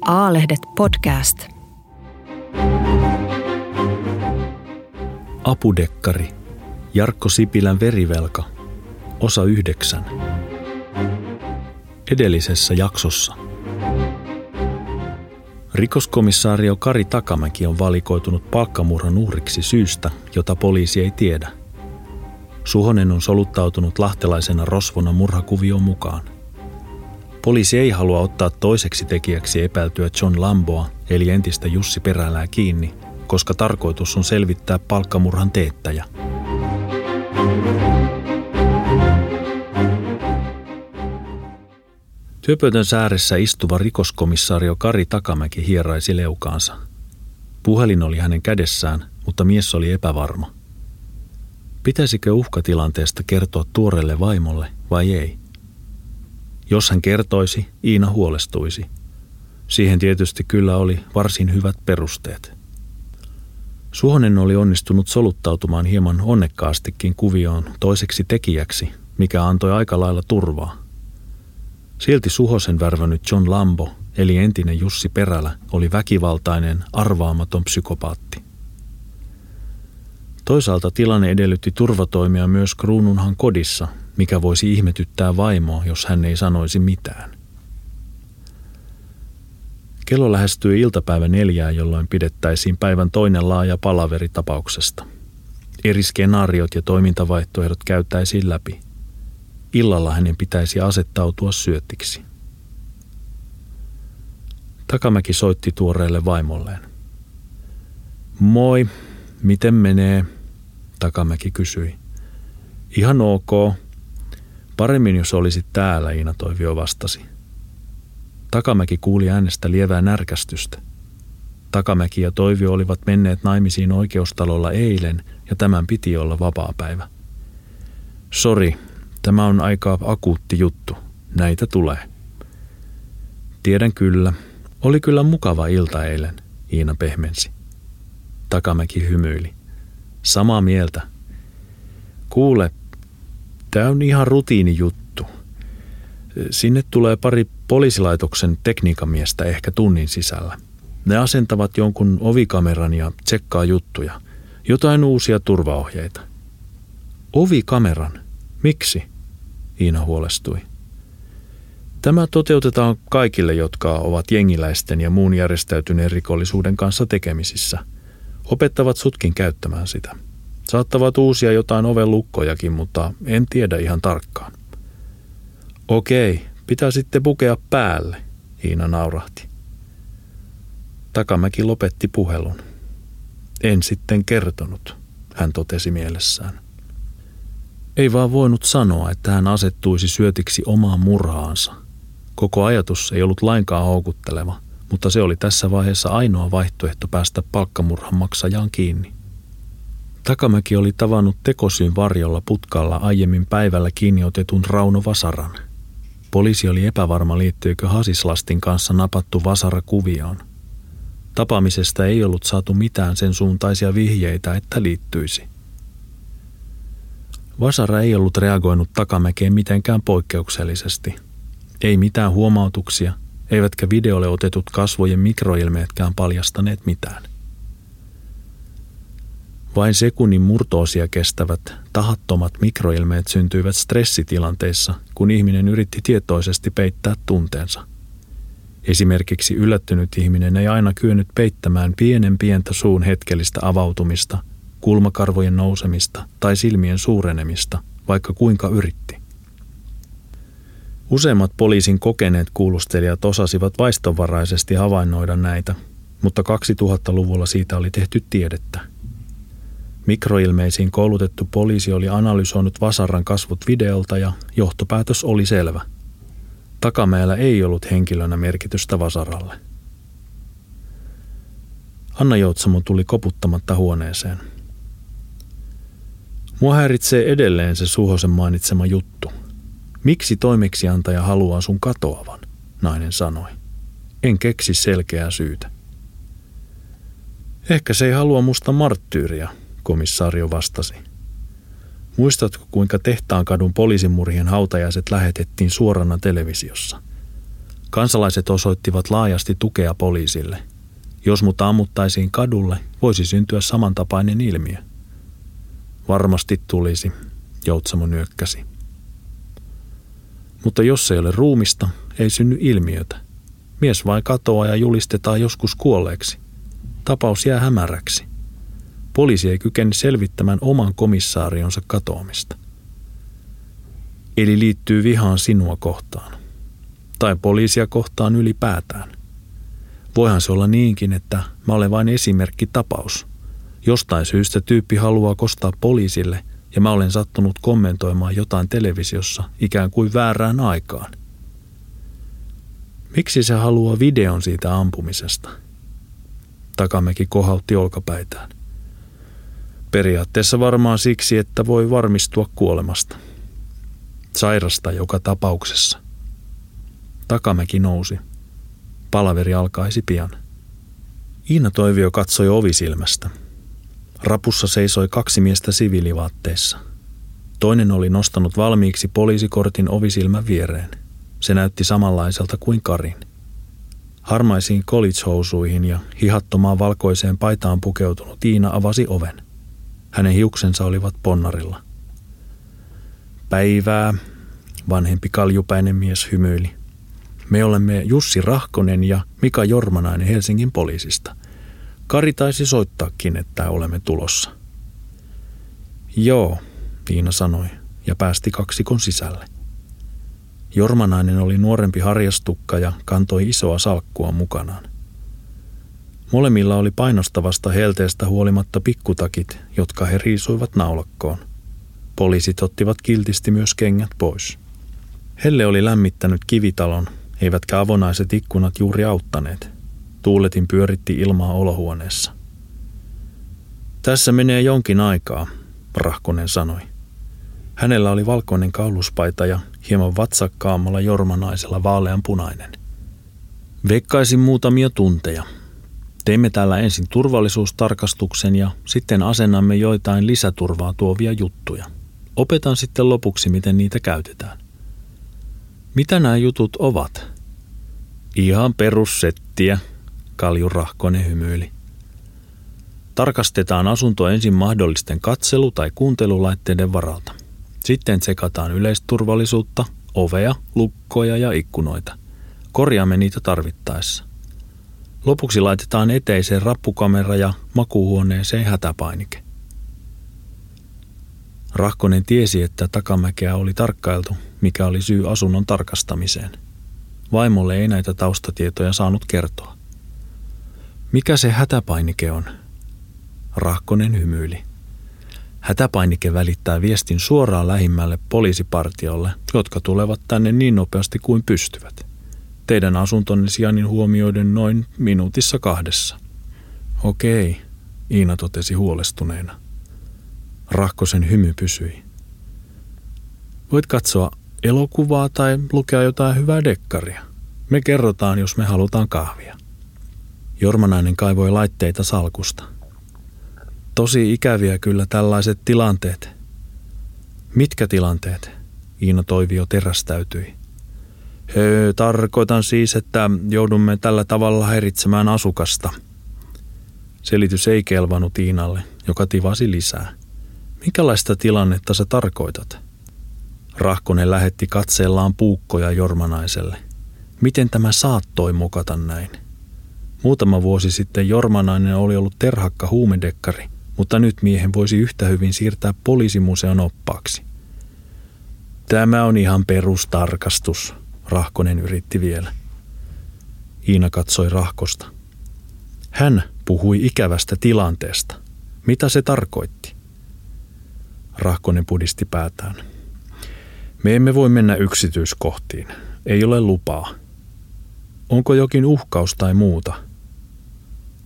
A-lehdet podcast. Apudekkari. Jarkko Sipilän verivelka. Osa yhdeksän. Edellisessä jaksossa. Rikoskomissaario Kari Takamäki on valikoitunut palkkamurhan uhriksi syystä, jota poliisi ei tiedä. Suhonen on soluttautunut lahtelaisena rosvona murhakuvioon mukaan – Poliisi ei halua ottaa toiseksi tekijäksi epäiltyä John Lamboa, eli entistä Jussi Perälää kiinni, koska tarkoitus on selvittää palkkamurhan teettäjä. Työpöytön sääressä istuva rikoskomissaario Kari Takamäki hieraisi leukaansa. Puhelin oli hänen kädessään, mutta mies oli epävarma. Pitäisikö uhkatilanteesta kertoa tuorelle vaimolle vai ei? Jos hän kertoisi, Iina huolestuisi. Siihen tietysti kyllä oli varsin hyvät perusteet. Suhonen oli onnistunut soluttautumaan hieman onnekkaastikin kuvioon toiseksi tekijäksi, mikä antoi aika lailla turvaa. Silti Suhosen värvänyt John Lambo, eli entinen Jussi Perälä, oli väkivaltainen, arvaamaton psykopaatti. Toisaalta tilanne edellytti turvatoimia myös kruununhan kodissa, mikä voisi ihmetyttää vaimoa, jos hän ei sanoisi mitään. Kello lähestyi iltapäivä neljää, jolloin pidettäisiin päivän toinen laaja palaveri tapauksesta. Eri skenaariot ja toimintavaihtoehdot käytäisiin läpi. Illalla hänen pitäisi asettautua syöttiksi. Takamäki soitti tuoreelle vaimolleen. Moi, miten menee? Takamäki kysyi. Ihan ok, Paremmin, jos olisit täällä, Iina Toivio vastasi. Takamäki kuuli äänestä lievää närkästystä. Takamäki ja Toivio olivat menneet naimisiin oikeustalolla eilen ja tämän piti olla vapaapäivä. Sori, tämä on aika akuutti juttu. Näitä tulee. Tiedän kyllä. Oli kyllä mukava ilta eilen, Iina pehmensi. Takamäki hymyili. Samaa mieltä. Kuule, Tämä on ihan rutiinijuttu. Sinne tulee pari poliisilaitoksen tekniikamiestä ehkä tunnin sisällä. Ne asentavat jonkun ovikameran ja tsekkaa juttuja. Jotain uusia turvaohjeita. Ovikameran? Miksi? Iina huolestui. Tämä toteutetaan kaikille, jotka ovat jengiläisten ja muun järjestäytyneen rikollisuuden kanssa tekemisissä. Opettavat sutkin käyttämään sitä. Saattavat uusia jotain oven lukkojakin, mutta en tiedä ihan tarkkaan. Okei, pitää sitten pukea päälle, Iina naurahti. Takamäki lopetti puhelun. En sitten kertonut, hän totesi mielessään. Ei vaan voinut sanoa, että hän asettuisi syötiksi omaan murhaansa. Koko ajatus ei ollut lainkaan houkutteleva, mutta se oli tässä vaiheessa ainoa vaihtoehto päästä palkkamurhan maksajaan kiinni. Takamäki oli tavannut tekosyyn varjolla putkalla aiemmin päivällä kiinni otetun Rauno Vasaran. Poliisi oli epävarma liittyykö Hasislastin kanssa napattu Vasara kuvioon. Tapaamisesta ei ollut saatu mitään sen suuntaisia vihjeitä, että liittyisi. Vasara ei ollut reagoinut Takamäkeen mitenkään poikkeuksellisesti. Ei mitään huomautuksia, eivätkä videolle otetut kasvojen mikroilmeetkään paljastaneet mitään. Vain sekunnin murtoosia kestävät tahattomat mikroilmeet syntyivät stressitilanteissa, kun ihminen yritti tietoisesti peittää tunteensa. Esimerkiksi yllättynyt ihminen ei aina kyennyt peittämään pienen pientä suun hetkellistä avautumista, kulmakarvojen nousemista tai silmien suurenemista, vaikka kuinka yritti. Useimmat poliisin kokeneet kuulustelijat osasivat vaistonvaraisesti havainnoida näitä, mutta 2000-luvulla siitä oli tehty tiedettä – Mikroilmeisiin koulutettu poliisi oli analysoinut Vasaran kasvot videolta ja johtopäätös oli selvä. Takamäellä ei ollut henkilönä merkitystä Vasaralle. Anna Joutsamo tuli koputtamatta huoneeseen. Mua häiritsee edelleen se Suhosen mainitsema juttu. Miksi toimeksiantaja haluaa sun katoavan, nainen sanoi. En keksi selkeää syytä. Ehkä se ei halua musta marttyyriä, komissaario vastasi. Muistatko, kuinka Tehtaankadun poliisimurhien hautajaiset lähetettiin suorana televisiossa? Kansalaiset osoittivat laajasti tukea poliisille. Jos mut ammuttaisiin kadulle, voisi syntyä samantapainen ilmiö. Varmasti tulisi, Joutsamo nyökkäsi. Mutta jos ei ole ruumista, ei synny ilmiötä. Mies vain katoaa ja julistetaan joskus kuolleeksi. Tapaus jää hämäräksi. Poliisi ei kykene selvittämään oman komissaarionsa katoamista. Eli liittyy vihaan sinua kohtaan. Tai poliisia kohtaan ylipäätään. Voihan se olla niinkin, että mä olen vain esimerkki tapaus. Jostain syystä tyyppi haluaa kostaa poliisille ja mä olen sattunut kommentoimaan jotain televisiossa ikään kuin väärään aikaan. Miksi se haluaa videon siitä ampumisesta? Takamäki kohautti olkapäitään. Periaatteessa varmaan siksi, että voi varmistua kuolemasta. Sairasta joka tapauksessa. Takamäki nousi. Palaveri alkaisi pian. Iina Toivio katsoi ovisilmästä. Rapussa seisoi kaksi miestä siviilivaatteissa. Toinen oli nostanut valmiiksi poliisikortin ovisilmän viereen. Se näytti samanlaiselta kuin Karin. Harmaisiin college-housuihin ja hihattomaan valkoiseen paitaan pukeutunut Iina avasi oven. Hänen hiuksensa olivat ponnarilla. Päivää, vanhempi kaljupäinen mies hymyili. Me olemme Jussi Rahkonen ja Mika Jormanainen Helsingin poliisista. Kari taisi soittaakin, että olemme tulossa. Joo, Tiina sanoi ja päästi kaksikon sisälle. Jormanainen oli nuorempi harjastukka ja kantoi isoa salkkua mukanaan. Molemmilla oli painostavasta helteestä huolimatta pikkutakit, jotka he riisuivat naulakkoon. Poliisit ottivat kiltisti myös kengät pois. Helle oli lämmittänyt kivitalon, eivätkä avonaiset ikkunat juuri auttaneet. Tuuletin pyöritti ilmaa olohuoneessa. Tässä menee jonkin aikaa, Rahkonen sanoi. Hänellä oli valkoinen kauluspaita ja hieman vatsakkaammalla jormanaisella vaaleanpunainen. Veikkaisin muutamia tunteja. Teimme täällä ensin turvallisuustarkastuksen ja sitten asennamme joitain lisäturvaa tuovia juttuja. Opetan sitten lopuksi, miten niitä käytetään. Mitä nämä jutut ovat? Ihan perussettiä, Kalju Rahkonen hymyili. Tarkastetaan asunto ensin mahdollisten katselu- tai kuuntelulaitteiden varalta. Sitten tsekataan yleisturvallisuutta, ovea, lukkoja ja ikkunoita. Korjaamme niitä tarvittaessa. Lopuksi laitetaan eteiseen rappukamera ja makuuhuoneeseen hätäpainike. Rahkonen tiesi, että takamäkeä oli tarkkailtu, mikä oli syy asunnon tarkastamiseen. Vaimolle ei näitä taustatietoja saanut kertoa. Mikä se hätäpainike on? Rahkonen hymyili. Hätäpainike välittää viestin suoraan lähimmälle poliisipartiolle, jotka tulevat tänne niin nopeasti kuin pystyvät. Teidän asuntonne sijainnin huomioiden noin minuutissa kahdessa. Okei, Iina totesi huolestuneena. Rahkosen hymy pysyi. Voit katsoa elokuvaa tai lukea jotain hyvää dekkaria. Me kerrotaan, jos me halutaan kahvia. Jormanainen kaivoi laitteita salkusta. Tosi ikäviä kyllä tällaiset tilanteet. Mitkä tilanteet? Iina Toivio terästäytyi. Tarkoitan siis, että joudumme tällä tavalla häiritsemään asukasta. Selitys ei kelvannut Iinalle, joka tivasi lisää. Minkälaista tilannetta sä tarkoitat? Rahkonen lähetti katseellaan puukkoja Jormanaiselle. Miten tämä saattoi mokata näin? Muutama vuosi sitten Jormanainen oli ollut terhakka huumedekkari, mutta nyt miehen voisi yhtä hyvin siirtää poliisimuseon oppaaksi. Tämä on ihan perustarkastus, Rahkonen yritti vielä. Iina katsoi Rahkosta. Hän puhui ikävästä tilanteesta. Mitä se tarkoitti? Rahkonen pudisti päätään. Me emme voi mennä yksityiskohtiin. Ei ole lupaa. Onko jokin uhkaus tai muuta?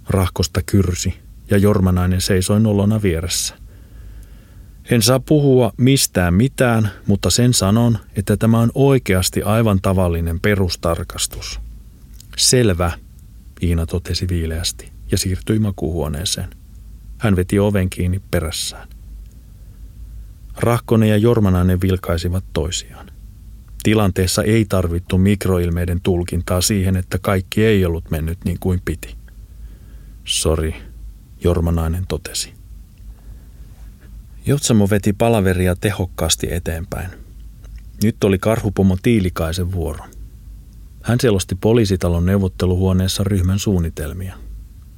Rahkosta kyrsi ja Jormanainen seisoi nolona vieressä. En saa puhua mistään mitään, mutta sen sanon, että tämä on oikeasti aivan tavallinen perustarkastus. Selvä, Iina totesi viileästi ja siirtyi makuuhuoneeseen. Hän veti oven kiinni perässään. Rahkonen ja Jormanainen vilkaisivat toisiaan. Tilanteessa ei tarvittu mikroilmeiden tulkintaa siihen, että kaikki ei ollut mennyt niin kuin piti. Sori, Jormanainen totesi. Jotsamo veti palaveria tehokkaasti eteenpäin. Nyt oli karhupomo Tiilikaisen vuoro. Hän selosti poliisitalon neuvotteluhuoneessa ryhmän suunnitelmia.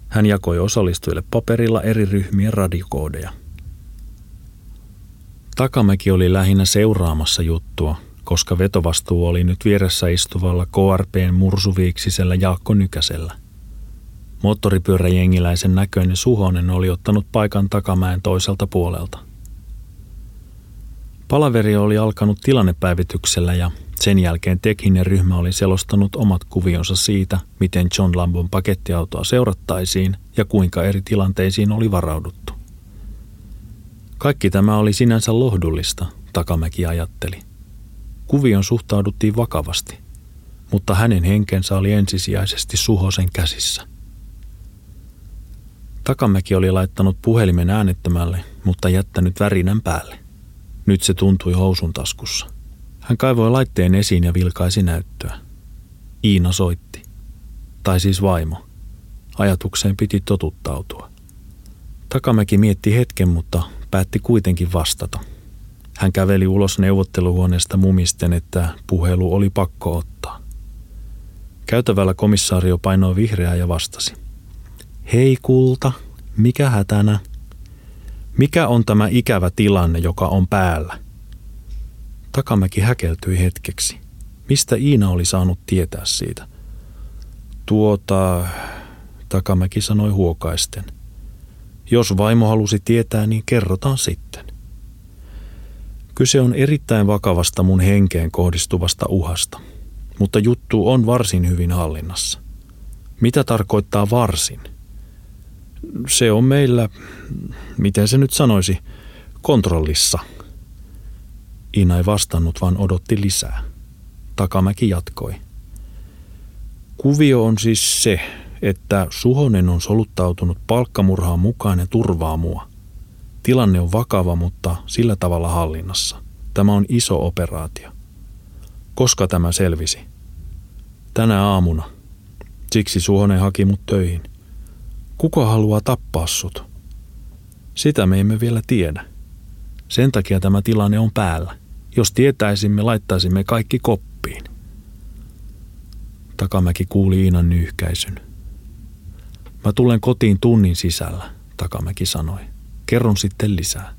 Hän jakoi osallistujille paperilla eri ryhmien radiokoodeja. Takamäki oli lähinnä seuraamassa juttua, koska vetovastuu oli nyt vieressä istuvalla KRPn mursuviiksisellä Jaakko Nykäsellä. Moottoripyöräjengiläisen näköinen Suhonen oli ottanut paikan takamäen toiselta puolelta. Palaveri oli alkanut tilannepäivityksellä ja sen jälkeen tekninen ryhmä oli selostanut omat kuvionsa siitä, miten John Lambon pakettiautoa seurattaisiin ja kuinka eri tilanteisiin oli varauduttu. Kaikki tämä oli sinänsä lohdullista, Takamäki ajatteli. Kuvion suhtauduttiin vakavasti, mutta hänen henkensä oli ensisijaisesti Suhosen käsissä. Takamäki oli laittanut puhelimen äänettömälle, mutta jättänyt värinän päälle. Nyt se tuntui housun taskussa. Hän kaivoi laitteen esiin ja vilkaisi näyttöä. Iina soitti. Tai siis vaimo. Ajatukseen piti totuttautua. Takamäki mietti hetken, mutta päätti kuitenkin vastata. Hän käveli ulos neuvotteluhuoneesta mumisten, että puhelu oli pakko ottaa. Käytävällä komissaario painoi vihreää ja vastasi. Hei kulta, mikä hätänä? Mikä on tämä ikävä tilanne, joka on päällä? Takamäki häkeltyi hetkeksi. Mistä Iina oli saanut tietää siitä? Tuota, Takamäki sanoi huokaisten. Jos vaimo halusi tietää, niin kerrotaan sitten. Kyse on erittäin vakavasta mun henkeen kohdistuvasta uhasta, mutta juttu on varsin hyvin hallinnassa. Mitä tarkoittaa varsin? Se on meillä, miten se nyt sanoisi, kontrollissa. Iina ei vastannut, vaan odotti lisää. Takamäki jatkoi. Kuvio on siis se, että Suhonen on soluttautunut palkkamurhaan mukaan ja turvaa mua. Tilanne on vakava, mutta sillä tavalla hallinnassa. Tämä on iso operaatio. Koska tämä selvisi? Tänä aamuna. Siksi Suhonen haki mut töihin. Kuka haluaa tappaa sut? Sitä me emme vielä tiedä. Sen takia tämä tilanne on päällä. Jos tietäisimme, laittaisimme kaikki koppiin. Takamäki kuuli Iinan nyyhkäisyn. Mä tulen kotiin tunnin sisällä, Takamäki sanoi. Kerron sitten lisää.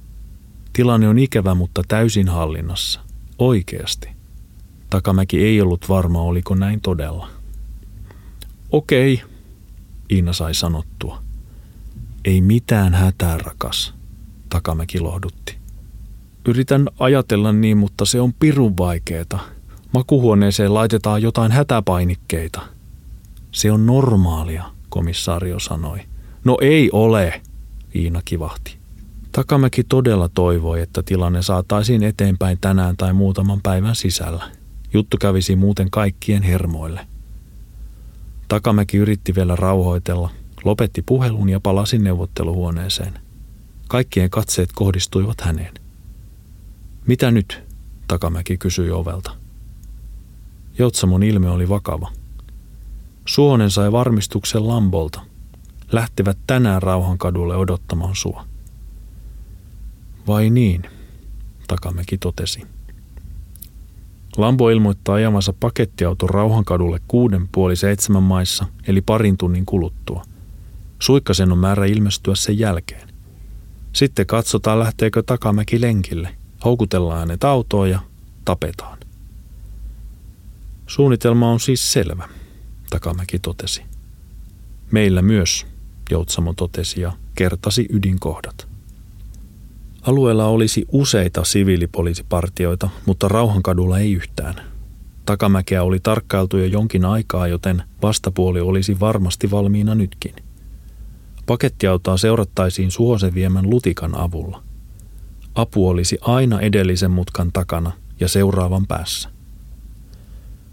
Tilanne on ikävä, mutta täysin hallinnassa. Oikeasti. Takamäki ei ollut varma, oliko näin todella. Okei, Iina sai sanottua. Ei mitään hätää, rakas, Takamäki lohdutti. Yritän ajatella niin, mutta se on pirun vaikeeta. Makuhuoneeseen laitetaan jotain hätäpainikkeita. Se on normaalia, komissaario sanoi. No ei ole, Iina kivahti. Takamäki todella toivoi, että tilanne saataisiin eteenpäin tänään tai muutaman päivän sisällä. Juttu kävisi muuten kaikkien hermoille. Takamäki yritti vielä rauhoitella, lopetti puhelun ja palasi neuvotteluhuoneeseen. Kaikkien katseet kohdistuivat häneen. Mitä nyt? Takamäki kysyi ovelta. Joutsamon ilme oli vakava. Suonen sai varmistuksen Lambolta. Lähtevät tänään Rauhankadulle odottamaan sua. Vai niin, Takamäki totesi. Lambo ilmoittaa ajamansa pakettiauton Rauhankadulle kuuden puoli seitsemän maissa, eli parin tunnin kuluttua. Suikkasen on määrä ilmestyä sen jälkeen. Sitten katsotaan, lähteekö Takamäki lenkille. Houkutellaan hänet autoon ja tapetaan. Suunnitelma on siis selvä, Takamäki totesi. Meillä myös, Joutsamo totesi ja kertasi ydinkohdat. Alueella olisi useita siviilipoliisipartioita, mutta Rauhankadulla ei yhtään. Takamäkeä oli tarkkailtu jo jonkin aikaa, joten vastapuoli olisi varmasti valmiina nytkin. Pakettiautoa seurattaisiin Suosen viemän lutikan avulla. Apu olisi aina edellisen mutkan takana ja seuraavan päässä.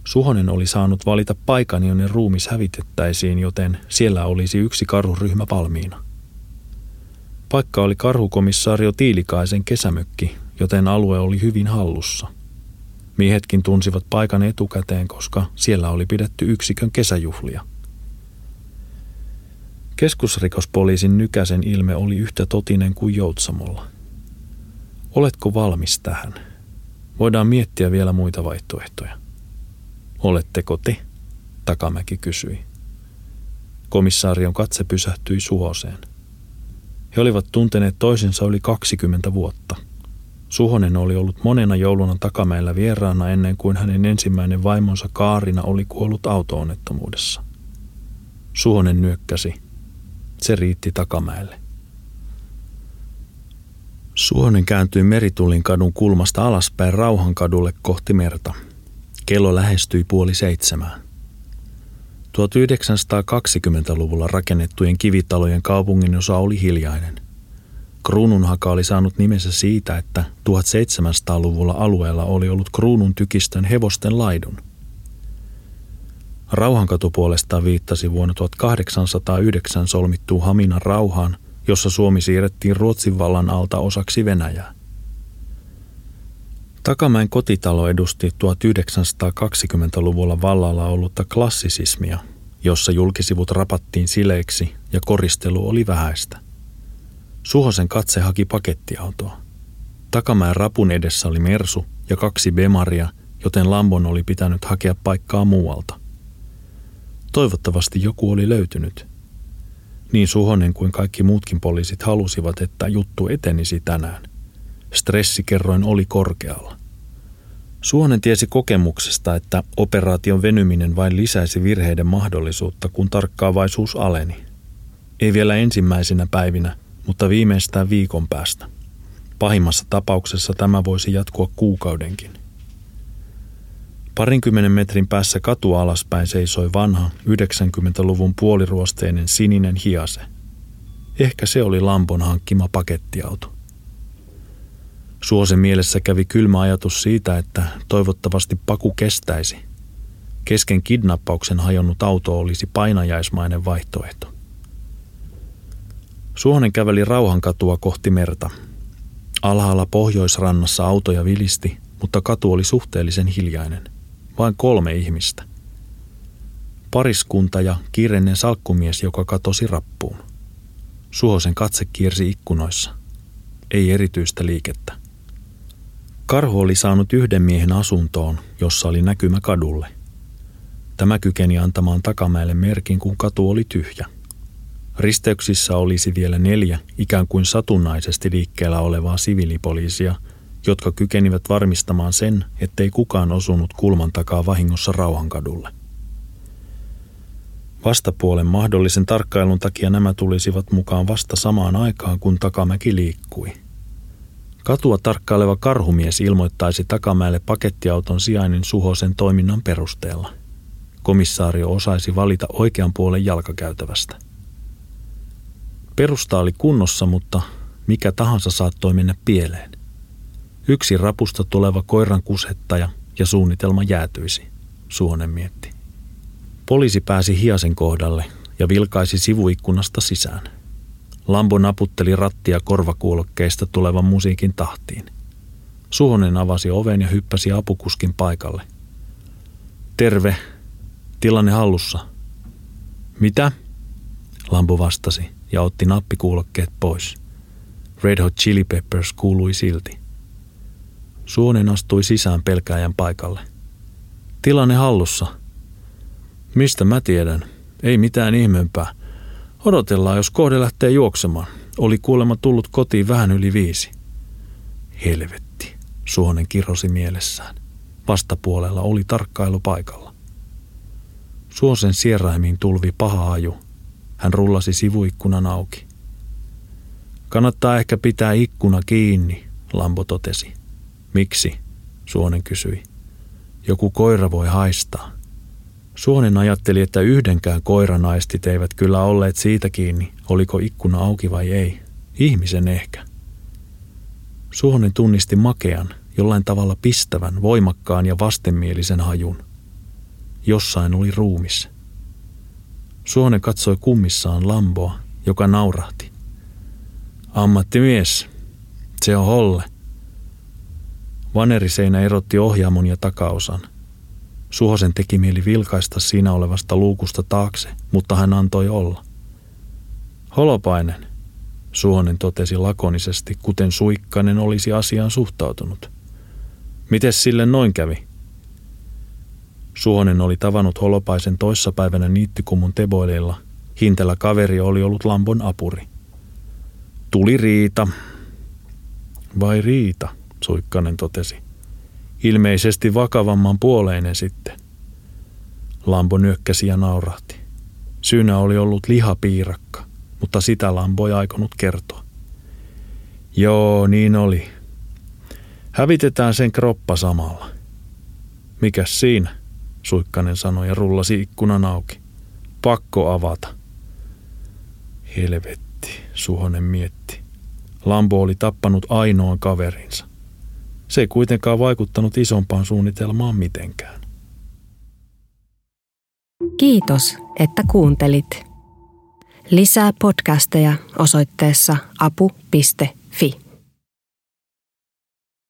Suhonen oli saanut valita paikan, jonne ruumis hävitettäisiin, joten siellä olisi yksi karhuryhmä valmiina. Paikka oli karhukomissaario Tiilikaisen kesämökki, joten alue oli hyvin hallussa. Miehetkin tunsivat paikan etukäteen, koska siellä oli pidetty yksikön kesäjuhlia. Keskusrikospoliisin Nykäsen ilme oli yhtä totinen kuin Joutsamolla. Oletko valmis tähän? Voidaan miettiä vielä muita vaihtoehtoja. Oletteko te? Takamäki kysyi. Komissaarion katse pysähtyi Suhoseen. He olivat tunteneet toisensa yli 20 vuotta. Suhonen oli ollut monena jouluna takamäellä vieraana ennen kuin hänen ensimmäinen vaimonsa Kaarina oli kuollut autoonnettomuudessa. Suhonen nyökkäsi. Se riitti takamäelle. Suhonen kääntyi Meritulin kadun kulmasta alaspäin Rauhankadulle kohti merta. Kello lähestyi puoli seitsemään. 1920-luvulla rakennettujen kivitalojen kaupungin osa oli hiljainen. Kruununhaka oli saanut nimensä siitä, että 1700-luvulla alueella oli ollut kruunun tykistön hevosten laidun. Rauhankatu puolestaan viittasi vuonna 1809 solmittuun Haminan rauhaan, jossa Suomi siirrettiin Ruotsin vallan alta osaksi Venäjää. Takamäen kotitalo edusti 1920-luvulla vallalla ollutta klassisismia, jossa julkisivut rapattiin sileiksi ja koristelu oli vähäistä. Suhosen katse haki pakettiautoa. Takamäen rapun edessä oli Mersu ja kaksi Bemaria, joten Lambon oli pitänyt hakea paikkaa muualta. Toivottavasti joku oli löytynyt. Niin Suhonen kuin kaikki muutkin poliisit halusivat, että juttu etenisi tänään. Stressikerroin oli korkealla. Suonen tiesi kokemuksesta, että operaation venyminen vain lisäisi virheiden mahdollisuutta, kun tarkkaavaisuus aleni. Ei vielä ensimmäisenä päivinä, mutta viimeistään viikon päästä. Pahimmassa tapauksessa tämä voisi jatkua kuukaudenkin. Parinkymmenen metrin päässä katua alaspäin seisoi vanha 90-luvun puoliruosteinen sininen hiase. Ehkä se oli Lampon hankkima pakettiauto. Suosen mielessä kävi kylmä ajatus siitä, että toivottavasti paku kestäisi. Kesken kidnappauksen hajonnut auto olisi painajaismainen vaihtoehto. Suonen käveli rauhankatua kohti merta. Alhaalla pohjoisrannassa autoja vilisti, mutta katu oli suhteellisen hiljainen. Vain kolme ihmistä. Pariskunta ja kiireinen salkkumies, joka katosi rappuun. Suhosen katse kiersi ikkunoissa. Ei erityistä liikettä. Karhu oli saanut yhden miehen asuntoon, jossa oli näkymä kadulle. Tämä kykeni antamaan takamäelle merkin, kun katu oli tyhjä. Risteyksissä olisi vielä neljä ikään kuin satunnaisesti liikkeellä olevaa siviilipoliisia, jotka kykenivät varmistamaan sen, ettei kukaan osunut kulman takaa vahingossa Rauhankadulle. Vastapuolen mahdollisen tarkkailun takia nämä tulisivat mukaan vasta samaan aikaan, kun takamäki liikkui – Katua tarkkaileva karhumies ilmoittaisi takamäelle pakettiauton sijainnin Suhosen toiminnan perusteella. Komissaario osaisi valita oikean puolen jalkakäytävästä. Perusta oli kunnossa, mutta mikä tahansa saattoi mennä pieleen. Yksi rapusta tuleva koiran kusettaja ja suunnitelma jäätyisi, Suonen mietti. Poliisi pääsi hiasen kohdalle ja vilkaisi sivuikkunasta sisään. Lambo naputteli rattia korvakuulokkeista tulevan musiikin tahtiin. Suhonen avasi oven ja hyppäsi apukuskin paikalle. Terve. Tilanne hallussa. Mitä? Lambo vastasi ja otti nappikuulokkeet pois. Red Hot Chili Peppers kuului silti. Suonen astui sisään pelkääjän paikalle. Tilanne hallussa. Mistä mä tiedän? Ei mitään ihmeempää. Odotellaan, jos kohde lähtee juoksemaan. Oli kuulemma tullut kotiin vähän yli viisi. Helvetti, Suonen kirosi mielessään. Vastapuolella oli tarkkailu paikalla. Suosen sieraimiin tulvi paha aju. Hän rullasi sivuikkunan auki. Kannattaa ehkä pitää ikkuna kiinni, Lambo totesi. Miksi? Suonen kysyi. Joku koira voi haistaa. Suonen ajatteli, että yhdenkään koiranaistit eivät kyllä olleet siitä kiinni, oliko ikkuna auki vai ei. Ihmisen ehkä. Suonen tunnisti makean, jollain tavalla pistävän, voimakkaan ja vastenmielisen hajun. Jossain oli ruumis. Suonen katsoi kummissaan Lamboa, joka naurahti. Ammattimies, se on Holle. Vaneriseinä erotti ohjaamon ja takaosan. Suhosen teki mieli vilkaista siinä olevasta luukusta taakse, mutta hän antoi olla. Holopainen, Suhonen totesi lakonisesti, kuten Suikkanen olisi asiaan suhtautunut. Mites sille noin kävi? Suhonen oli tavannut Holopaisen toissapäivänä niittikumun teboileilla. Hintellä kaveri oli ollut Lambon apuri. Tuli Riita. Vai Riita, Suikkanen totesi. Ilmeisesti vakavamman puoleinen sitten. Lambo nyökkäsi ja naurahti. Syynä oli ollut lihapiirakka, mutta sitä Lambo ei aikonut kertoa. Joo, niin oli. Hävitetään sen kroppa samalla. Mikäs siinä? Suikkanen sanoi ja rullasi ikkunan auki. Pakko avata. Helvetti, Suhonen mietti. Lambo oli tappanut ainoan kaverinsa. Se ei kuitenkaan vaikuttanut isompaan suunnitelmaan mitenkään. Kiitos, että kuuntelit. Lisää podcasteja osoitteessa apu.fi.